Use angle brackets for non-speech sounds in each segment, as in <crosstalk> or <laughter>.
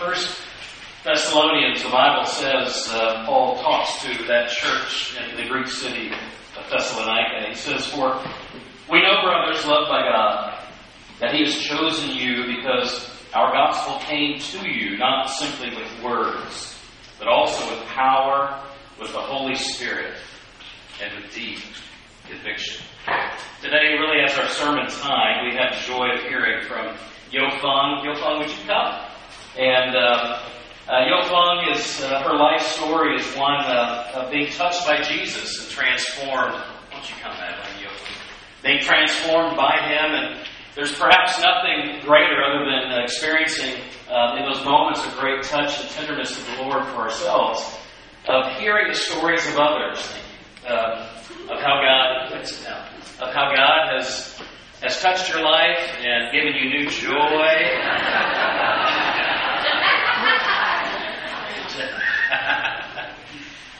First Thessalonians, the Bible says, uh, Paul talks to that church in the Greek city of Thessalonica. He says, For we know, brothers, loved by God, that He has chosen you because our gospel came to you not simply with words, but also with power, with the Holy Spirit, and with deep conviction. Today, really, as our sermon time, we have joy of hearing from You Feng. You Feng, would you come? And uh, uh, is uh, her life story is one uh, of being touched by Jesus and transformed. Don't you come, Madeline? Yo Being transformed by Him, and there's perhaps nothing greater other than experiencing uh, in those moments of great touch and tenderness of the Lord for ourselves, of hearing the stories of others, uh, of how God of how God has has touched your life and given you new joy. <laughs>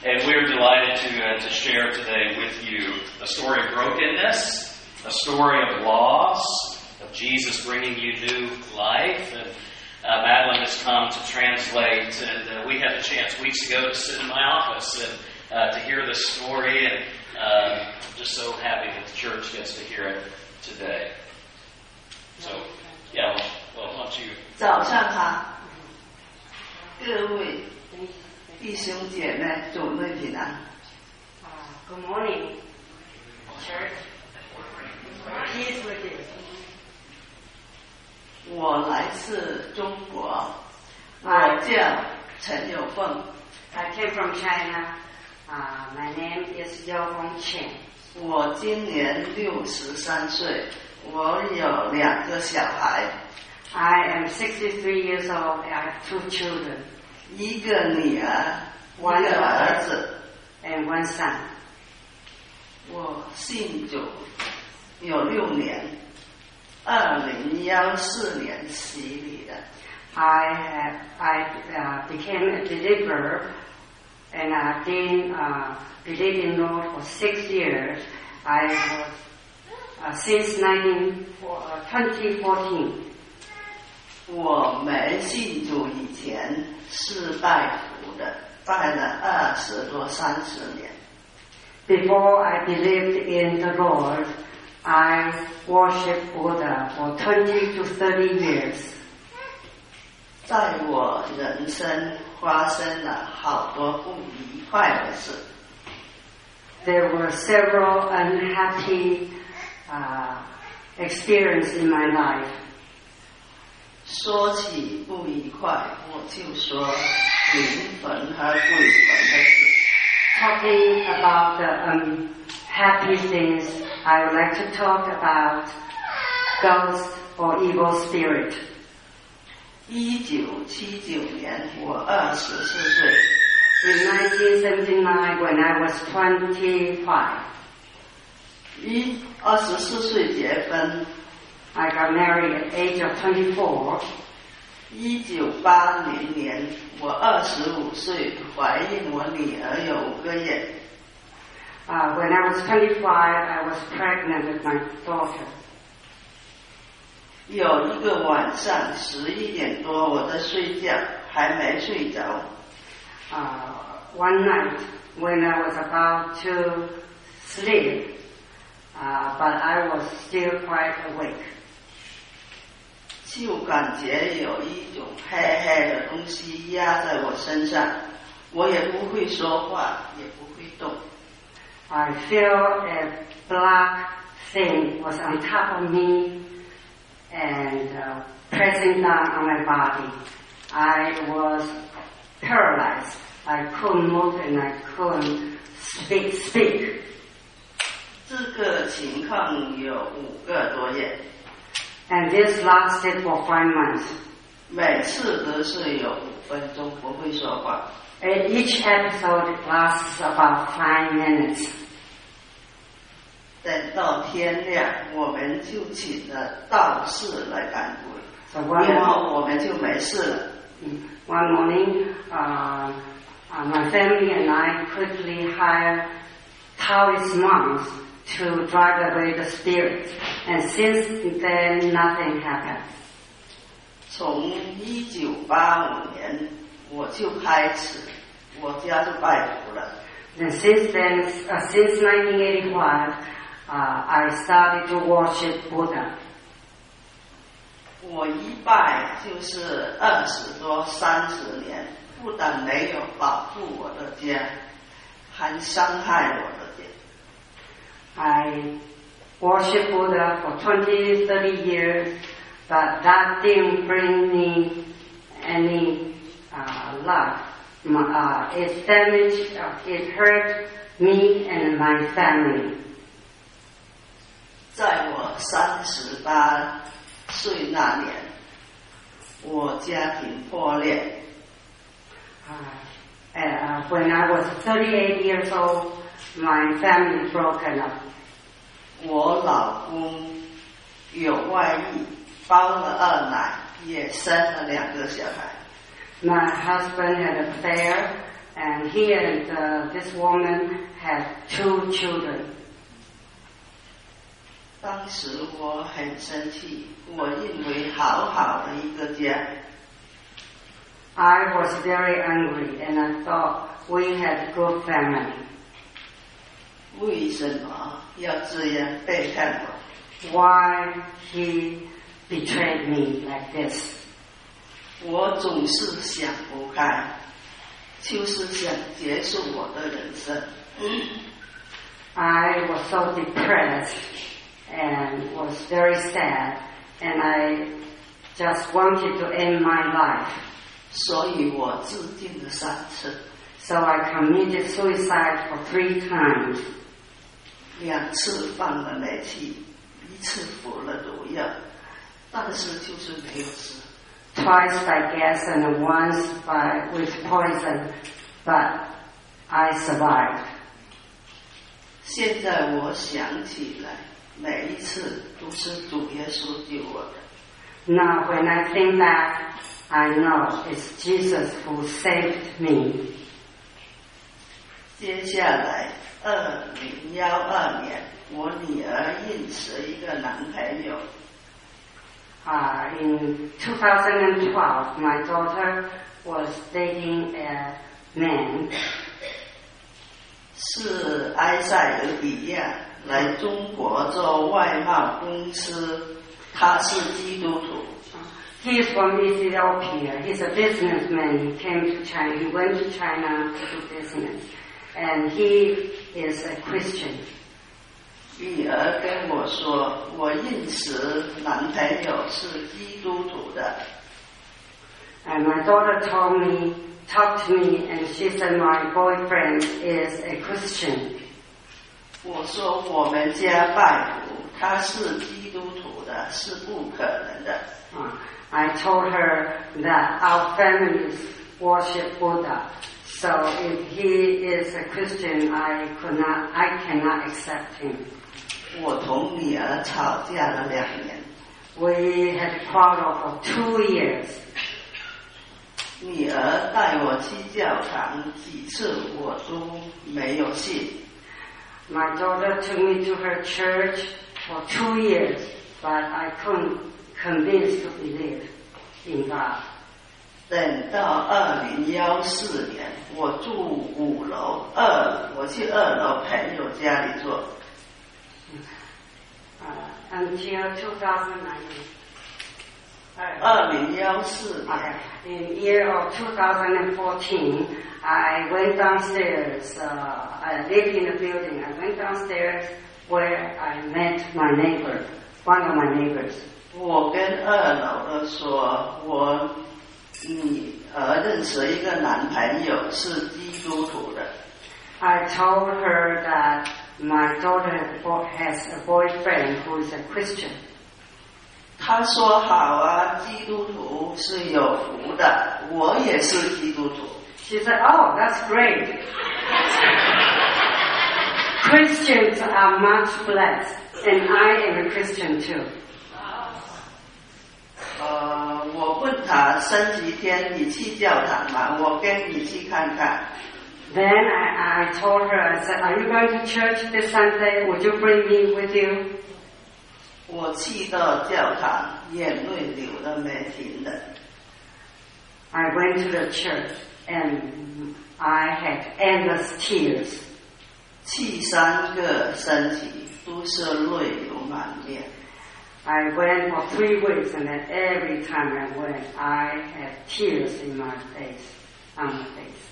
and we're delighted to, uh, to share today with you a story of brokenness, a story of loss, of Jesus bringing you new life. And uh, Madeline has come to translate, and uh, we had a chance weeks ago to sit in my office and uh, to hear this story, and uh, I'm just so happy that the church gets to hear it today. So, yeah, well, well why don't you? 早上好，各位 弟兄姐妹，主内平安。 Uh, good morning, church. Peace with you. 我来自中国，我叫陈有凤， I came from China. Uh, my name is Yao Hong Chen. 我今年六十三岁，我有两个小孩， I am 63 years old. I have two children 一个女儿，一个儿子。 and one son. 我信主有六年，二零幺四年洗礼的。 I have, I uh, became a believer and I've been uh, believing Lord for six years. I was uh, since 19, uh, 2014. 我没信主以前是拜佛的，拜了二十多三十年。 Before I believed in the Lord, I worshipped Buddha for 20 to 30 years. 在我人生发生了好多不愉快的事， There were several unhappy uh, experiences in my life. 说起不愉快，我就说灵魂和鬼魂的事。 Talking about the unhappy things, I would like to talk about ghosts or evil spirit. 一九七九年，我二十四岁， In 1979, when I was 25, 一二十四岁结婚， I got married at age of 24. 一九八零年，我二十五岁，怀孕我女儿有五个月。 Uh, when I was 25, I was pregnant with my daughter. 有一个晚上十一点多，我在睡觉，还没睡着， Uh, one night, when I was about to sleep, uh, but I was still quite awake, 就感觉有一种黑黑的东西压在我身上，我也不会说话，也不会动。I felt a black thing was on top of me and uh, pressing down on my body. I was paralyzed. I couldn't move and I couldn't speak. speak. 这个情况有五个多月，And this lasted for five months. 每次都是有五分钟不会说话。 And each episode lasts about five minutes. 等到天亮，我们就请了道士来赶鬼， So one, 然 mo- 后我们就没事了。 one morning, uh, uh, my family and I quickly hired Taoist monks to drive away the spirits. And since then, nothing happened. 从一九八五年我就开始，我家就拜佛了。 Then since then, uh, since 1985, uh, I started to worship Buddha. 我一拜就是二十多、三十年，不但没有保护我的家，还伤害我的家。 I worship Buddha for 20, 30 years, but that didn't bring me any uh, luck. M- Uh, it damaged, uh, it hurt me and my family. 在我三十八岁那年，我家庭破裂， Uh, uh, when I was 38 years old, my family broken up. 我老公有外遇，包了二奶，也生了两个小孩。My husband had an affair, and he and uh, this woman had two children. 当时我很生气，我认为好好的一个家，I was very angry, and I thought we had a good family. 为什么要这样背叛我？ Why he betrayed me like this? 我总是想不开，就是想结束我的人生。 I was so depressed and was very sad, and I just wanted to end my life. 所以我自尽了三次， So I committed suicide for three times. 两次放了煤气，一次服了毒药，但是就是没有死。 Twice by gas and once by with poison, but I survived. 现在我想起来，每一次都是主耶稣救我的。 Now when I think back, I know it's Jesus who saved me. 接下来，二零幺二年，我女儿认识一个男朋友，Uh, in 2012, my daughter was dating a man 是埃塞俄比亚来中国做外贸公司，他是基督徒。He is from Ethiopia. He's a businessman. He came to China. He went to China to do business. And he is a Christian. 女儿跟我说，我认识男朋友是基督徒的， And my daughter told me, talked to me, and she said my boyfriend is a Christian. 我说我们家拜佛，他是基督徒的，是不可能的。 Uh, I told her that our families worship Buddha. So if he is a Christian, I could not, I cannot accept him. 我同女儿吵架了两年， We had a quarrel for two years. 女儿带我去教堂几次，我都没有信。 My daughter took me to her church for two years, but I couldn't convince to believe in God. 等到二零幺四年，我住五楼二，我去二楼朋友家里做，Uh, until 2009. 二零幺四 Uh, 年，in year of 2014, I went downstairs. Uh, I lived in a building. I went downstairs where I met my neighbor, one of my neighbors. 我跟二楼的说，我女儿认识一个男朋友是基督徒的，I told her that my daughter has a boyfriend who is a Christian. 她说好啊，基督徒是有福的，我也是基督徒。She said, "Oh, that's great. Christians are much blessed, and I am a Christian too." 我问她星期天你去教堂吗？我跟你去看看。 Then I, I told her, I said, "Are you going to church this Sunday? Would you bring me with you?" 我去到教堂，眼泪流的没停的。 I went to the church and I had endless tears. 去三个星期都是泪流满面。 I went for three weeks and then every time I went, I had tears in my face, on my face.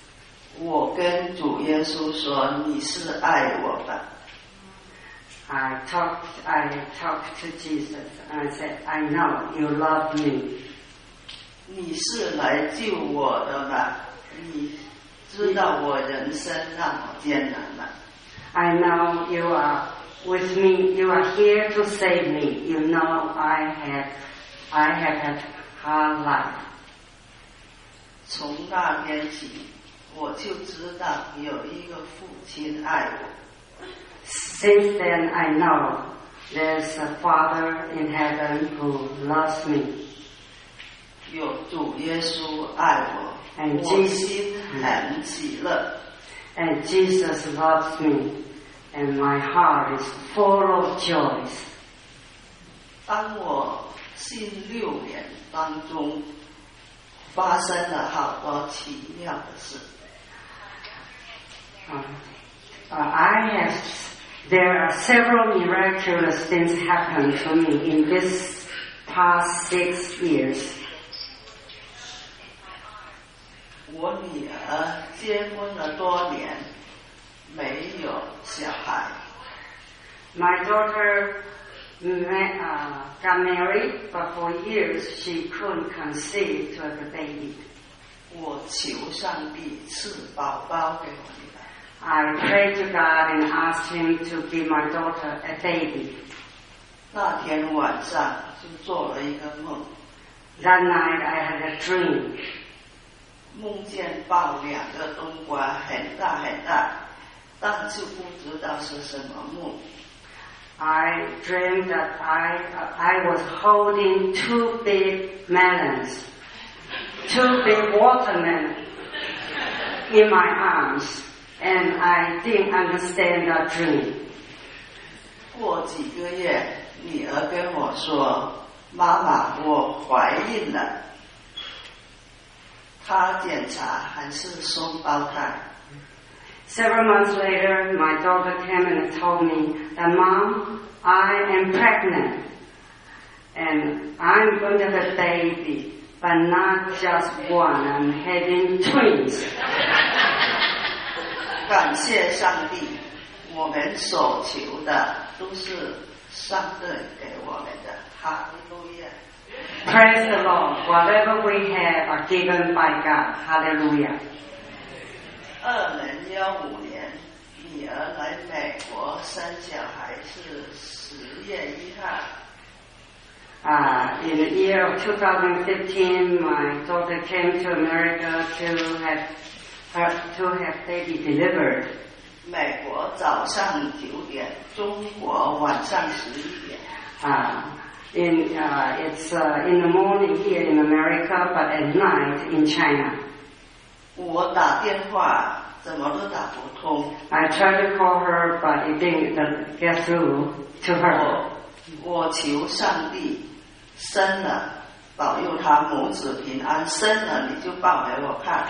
我跟主耶稣说：“你是爱我的。 I talked, I talked to Jesus and I said, I know you love me. 你是来救我的吗？你知道我人生那么艰难吗？ I know you are with me. You are here to save me. You know I have, I have had hard life. 从那天起，我就知道有一个父亲爱我。 Since then, I know there's a Father in heaven who loves me. 有主耶稣爱我， And 我 Jesus- 心很喜乐。 And Jesus loves me, and my heart is full of joys. 当我信六年当中，发生了好多奇妙的事。 Uh, uh, I have, there are several miraculous things happened to me in this past six years. 我女儿结婚了多年，没有小孩。 My daughter ma- uh, got married, but for years she couldn't conceive to have a baby. 我求上帝赐宝宝给我女儿。 I prayed to God and asked Him to give my daughter a baby. 那天晚上就做了一个梦， That night I had a dream. 梦见抱两个冬瓜，很大很大， 但是不知道是什么梦。I dreamed that I, I was holding two big melons, two big watermelon in my arms, and I didn't understand the dream. 过几个月，女儿跟我说：“妈妈，我怀孕了。”她检查还是双胞胎。Several months later, my daughter came and told me that, Mom, I am pregnant, and I'm going to have a baby, but not just one, I'm having twins. <laughs> 感谢上帝，我们所求的都是上帝给我们的。哈利路亚！ Praise the Lord. Whatever we have are given by God. Hallelujah. 二零幺五年，女儿来美国生小孩是十月一号。 Uh, in the year of 2015, my daughter came to America to have her, to have baby delivered. 美国早上九点，中国晚上十一点。 Uh, in, uh, it's uh, in the morning here in America, but at night in China. 我打电话怎么都打不通，I tried to call her, but it didn't uh, get through to her. 我我求上帝生了，保佑他母子平安，生了你就抱给我看。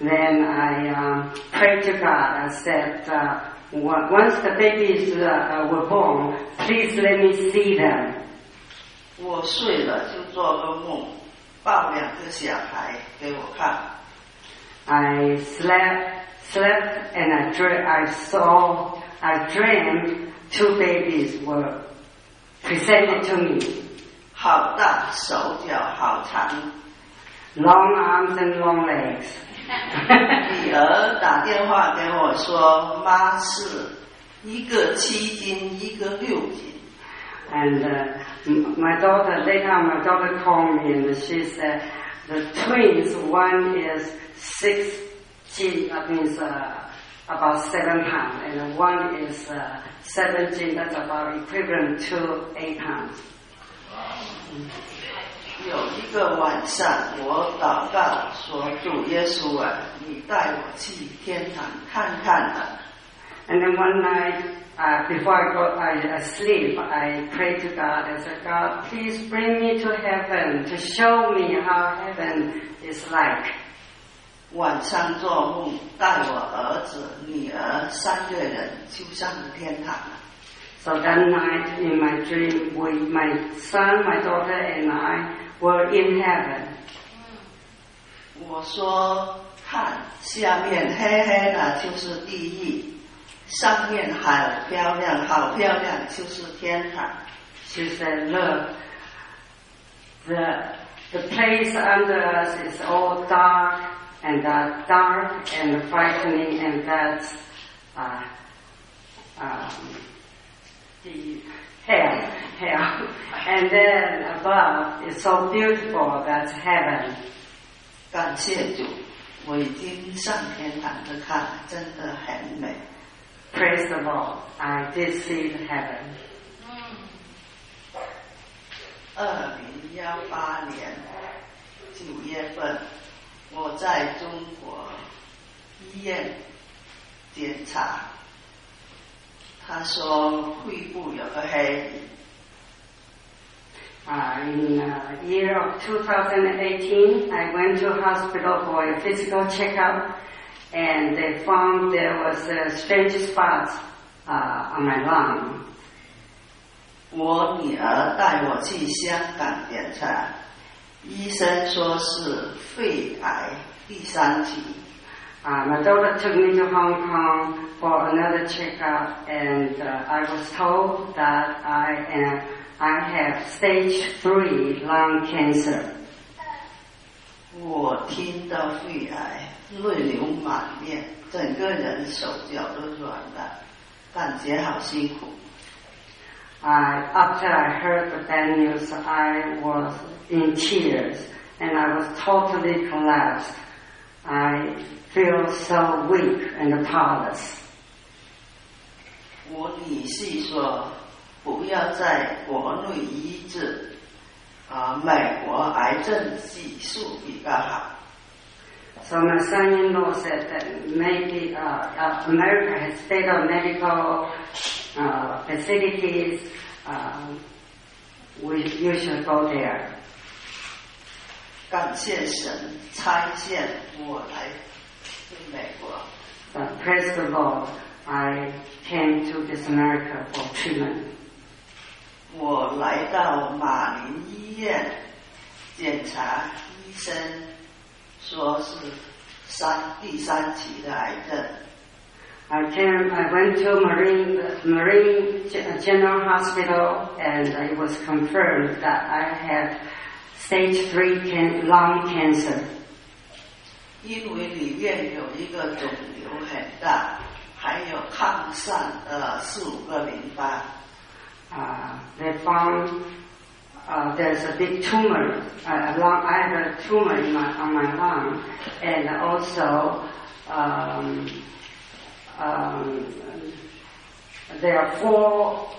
Then I um, prayed to God. I said, uh, "Wa- once the babies uh, uh, were born, please let me see them. 我睡了就做个梦，抱两个小孩给我看。I slept, slept, and I, dre- I saw, I dreamed two babies were presented to me. 好大，手脚好长。 Long arms and long legs. 女儿打电话给我说，妈是一个七斤，一个六斤。 And <laughs> uh, m- my daughter, later on, my daughter called me and she said, the twins, one is six G, that means uh, about seven pounds, and one is uh, seven G, that's about equivalent to eight pounds. 有一个晚上，我祷告说：“主耶稣啊，你带我去天堂看看啊。 And then one night, uh, before I go I, I sleep, I pray to God. I said, God, please bring me to heaven to show me how heaven is like. 晚上做梦，带我儿子、女儿三个人就上了天堂了。 So that night in my dream, we, my son, my daughter, and I were in heaven. 我说：“看，下面黑黑的就是地狱， 上面好漂亮，好漂亮就是天堂。 She said, look, the, the place under us is all dark and uh, dark and frightening and that's uh, um, the hell, hell. <laughs> And then above is so beautiful, that's heaven. ”感谢主，我已经上天堂的看，真的很美。 Praise the Lord, I did see the heaven. 二零幺八年九月份，我在中国医院检查，他说肺部有个黑影。 Uh, in uh, year of 2018, I went to hospital for a physical checkup, and they found there was a strange spot uh, on my lung. 我女儿带我去香港检查，医生说是肺癌第三期。 Uh, my daughter took me to Hong Kong for another checkup, and uh, I was told that I am I have stage three lung cancer. <laughs> 我听到肺癌， 泪流满面，整个人手脚都软了，感觉好辛苦。I, after I heard the bad news, I was in tears and I was totally collapsed. I feel so weak and powerless. 我女婿说不要在国内医治，啊，美国癌症技术比较好。So my son-in-law said that maybe uh, uh, America has state of medical uh, facilities. Um, we, you should go there. 感谢神差遣我来对美国。 But praise the Lord, I came to this America for treatment. 我来到马林医院检查，医生 说是三第三期的癌症。I came, I went to Marin Marin General Hospital, and it was confirmed that I had stage three can, lung cancer. 因为里面有一个肿瘤很大，还有抗散的四五个淋巴。啊、uh,，they found uh, there's a big tumor, uh, a lung, I have a tumor in my, on my lung, and also um, um, there are four,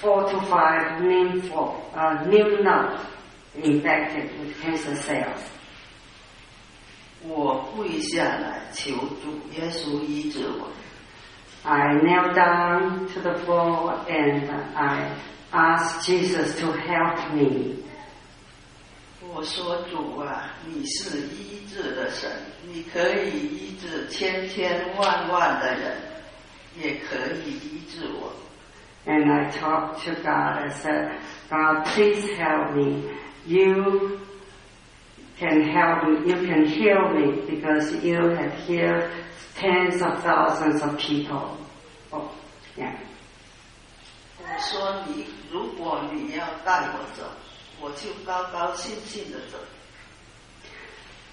four to five lymph, uh, lymph nodes infected with cancer cells. 我跪下来求主耶稣医治我。 I knelt down to the floor and I asked Jesus to help me. 我说主啊，你是医治的神，你可以医治千千万万的人，也可以医治我。 And I talked to God. I said, God, please help me. You can help me. You can heal me because you have healed tens of thousands of people. Oh, yeah. 我说你，如果你要带我走，我就高高兴兴的走。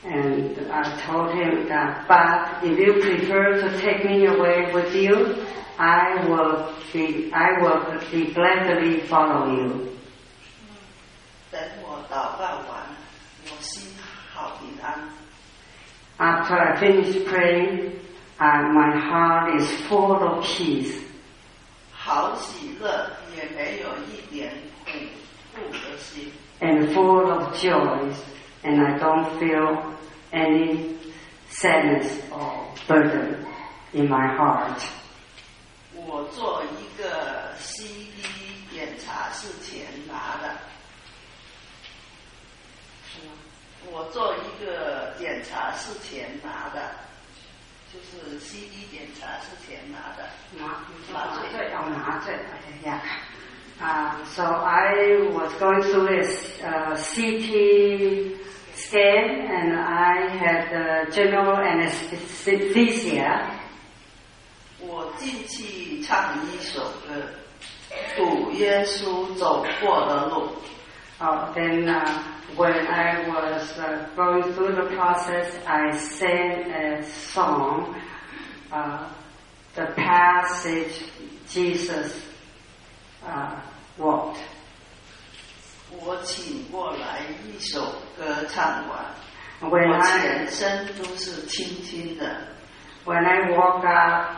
And I told him that, but if you prefer to take me away with you, I will be, I will be gladly follow you. 等我祷告完，我心好平安。 After I finish praying, uh, my heart is full of peace 好喜乐，也没有一点苦苦的心。and full of joys, and I don't feel any sadness or burden in my heart. 我做一个 CD 检查是钱拿的，我做一个检查是钱拿的，就是 CD 检查之前拿的。麻麻醉哦，麻醉，okay, yeah. Uh, so I was going through a uh, CT scan and I had uh, general anesthesia. 我进去唱一首歌，主耶稣走过的路。Uh, then uh, when I was uh, going through the process, I sang a song, uh, the passage Jesus uh, walked. 我请过来一首歌唱完， When 我 I 全身都是轻轻的。 when I walk up,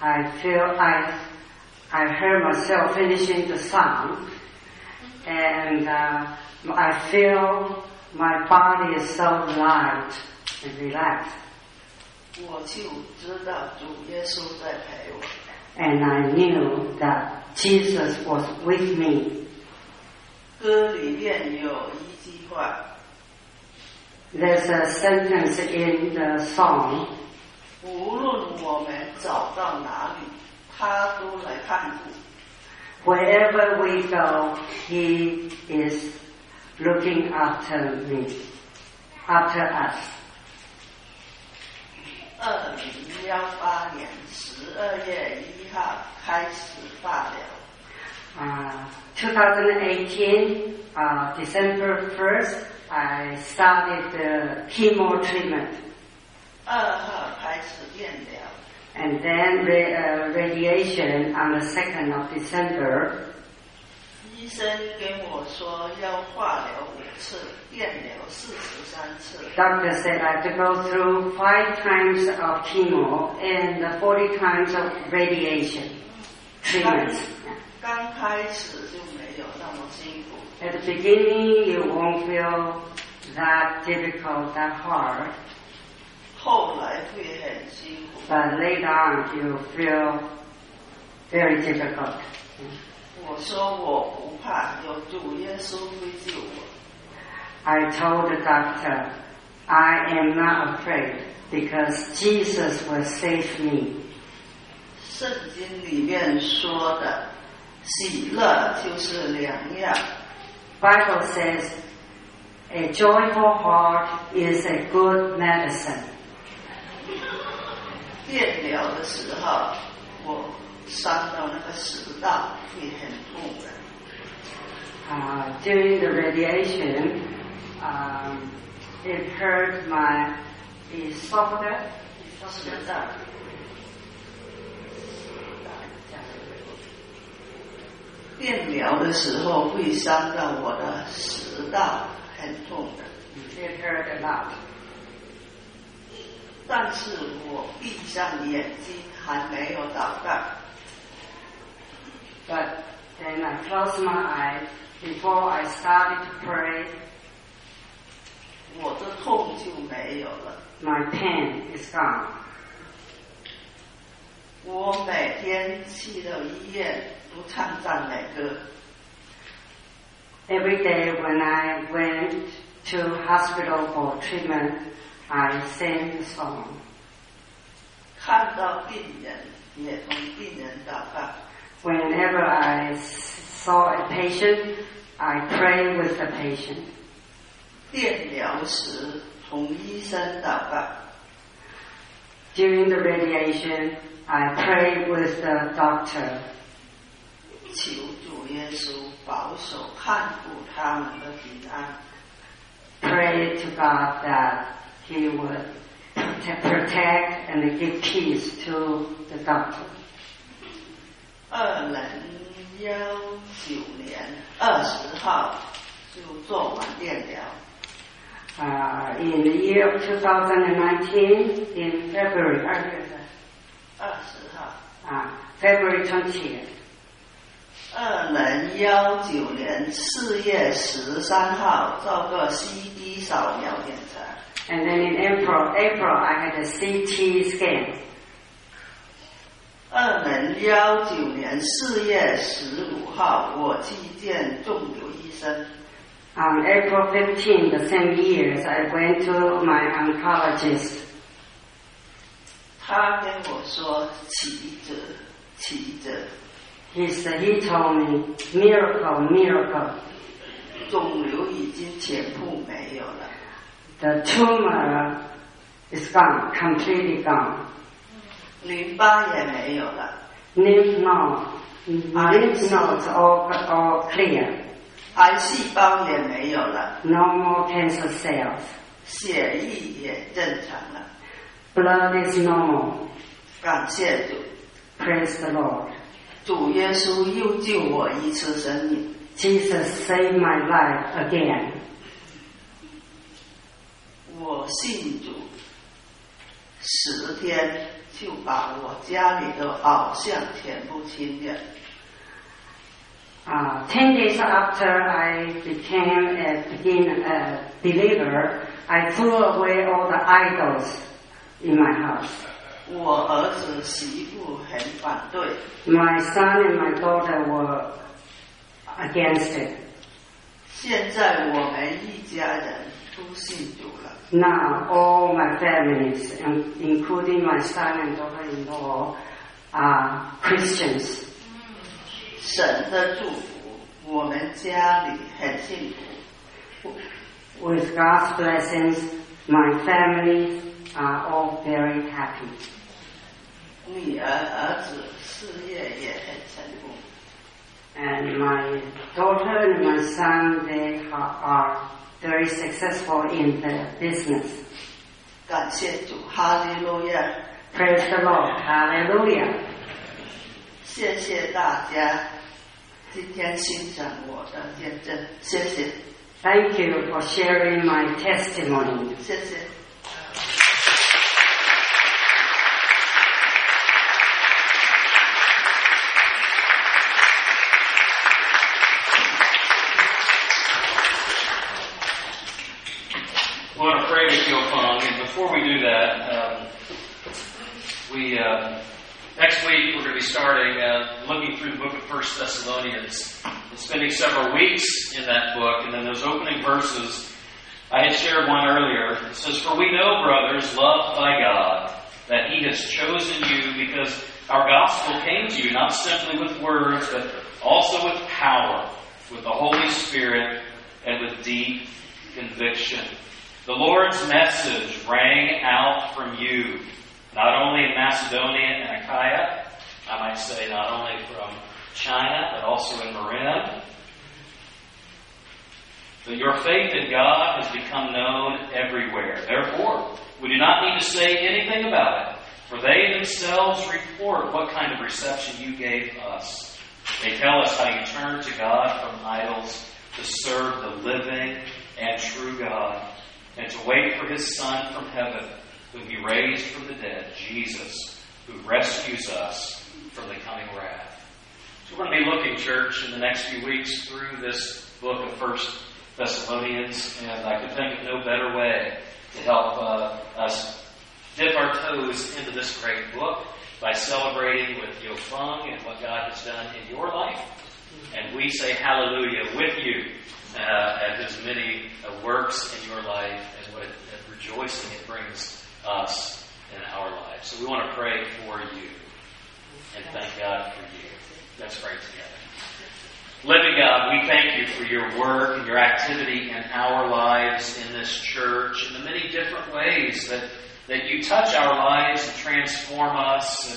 I feel I I heard myself finishing the song, and uh, I feel my body is so light and relaxed. 我就知道主耶稣在陪我。 and I knew that Jesus was with me. 歌里面有一句话， There's a sentence in the song 无论我们走到哪里，他都来看顾。 Wherever we go, He is looking after me, after us. 二零幺八年十二月一号开始化疗， Uh, 2018, uh, December 1st, I started the chemo treatment. 二号开始电疗， And then the uh, radiation on the 2nd of December. 医生跟我说要化疗五次，电疗四十三次。 Doctor said I have to go through five times of chemo and 40 times of radiation treatments. 刚开始就没有那么辛苦， At the beginning, you won't feel that difficult, that hard, 后来会很辛苦。 but later on, you feel very difficult. 我说我不怕，有主耶稣会救我。 I told the doctor, I am not afraid because Jesus will save me. 圣经里面说的喜乐就是良药， Bible says, a joyful heart is a good medicine. 电疗的时候，我伤到那个食道会很痛的。Uh, during the radiation, um, it hurt my esophagus. 食道，电疗的时候会伤到我的食道，很痛的。It hurt a lot. 但是我闭上眼睛还没有祷告， But then I closed my eyes before I started to pray. 我的痛就没有了。 My pain is gone. 我每天去到医院都唱赞美歌， Every day when I went to hospital for treatment, I sang the song. 看到病人也同病人祷告。 Whenever I saw a patient, I pray with the patient. 电疗时同医生祷告， During the radiation, I pray with the doctor. 求主耶稣保守看顾他们的平安。 Pray to God that He would protect, protect and give peace to the doctor. 二零幺九年二十号就做完电疗， Uh, in the year of 2019, in February, uh, 二十号。 uh, February 20th, 二零幺九年四月十三号做个 CD 扫描检查， and then in April, April I had a CT scan. 二零幺九年四月十五号，我去见肿瘤医生。 On April 15, the same year, I went to my oncologist. 他跟我说：“起着，起着， He said, he told me, miracle, miracle. 肿瘤已经全部没有了， The tumor is gone, completely gone. 淋巴也没有了， Lymph node, lymph nodes all, all clear. 癌细胞也没有了， No more cancer cells. 血液也正常了。 Blood is normal. 感谢主， Praise the Lord. 主耶稣又救我一次生命。 Jesus saved my life again. 我信主，十天就把我家里的偶像全部清掉。Uh, ten days after I became a begin a believer, I threw away all the idols in my house. 我儿子媳妇很反对，My son and my daughter were against it. 现在我们一家人都信主了。Now all my families, and including my son and daughter-in-law, are Christians. 神的祝福，我们家里很幸福。 With God's blessings, my family are all very happy. 女儿、儿子事业也很成功。 And my daughter and my son, they are, are very successful in their business. 感谢主，哈利路亚！ Praise the Lord. Hallelujah. 谢谢大家今天欣赏我的见证，谢谢， Thank you for sharing my testimony. 谢谢。 That, um, we uh, next week we're going to be starting uh, looking through the book of First Thessalonians and spending several weeks in that book. And then those opening verses, I had shared one earlier. It says, "For we know, brothers, loved by God, that He has chosen you because our gospel came to you not simply with words, but also with power, with the Holy Spirit, and with deep conviction." The Lord's message rang out from you, not only in Macedonia and Achaia, I might say not only from China, but also in Marin. But your faith in God has become known everywhere. Therefore, we do not need to say anything about it, for they themselves report what kind of reception you gave us. They tell us how you turned to God from idols to serve the living and true God and to wait for his Son from heaven, whom he raised from the dead, Jesus, who rescues us from the coming wrath. So we're going to be looking, church, in the next few weeks through this book of First Thessalonians, and I could think of no better way to help uh, us dip our toes into this great book by celebrating with You Feng and what God has done in your life. And we say hallelujah with you uh, at his many uh, works in your life and what a rejoicing it brings us in our lives. So we want to pray for you and thank God for you. Let's pray together. Living God, we thank you for your work and your activity in our lives in this church and the many different ways that, that you touch our lives and transform us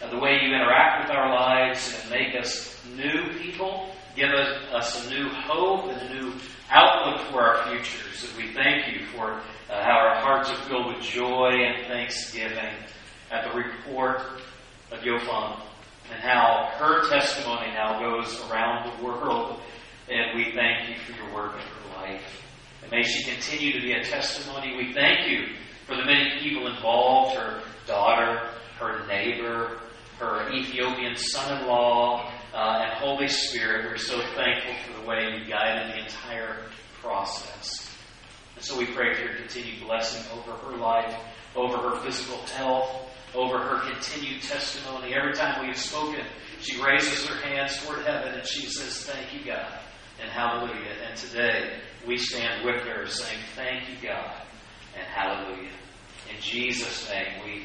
and, and the way you interact with our lives and make us new people, give us, us a new hope and a new outlook for our futures. We thank you for uh, how our hearts are filled with joy and thanksgiving at the report of You Feng and how her testimony now goes around the world. And we thank you for your work in her life. And may she continue to be a testimony. We thank you for the many people involved her daughter, her neighbor, her Ethiopian son in law, uh, and Holy Spirit. We're so thankful for the way you guided the entire process. And so we pray for your continued blessing over her life, over her physical health, over her continued testimony. Every time we have spoken, she raises her hands toward heaven and she says, Thank you, God, and hallelujah. And today we stand with her saying, Thank you, God, and hallelujah. In Jesus' name we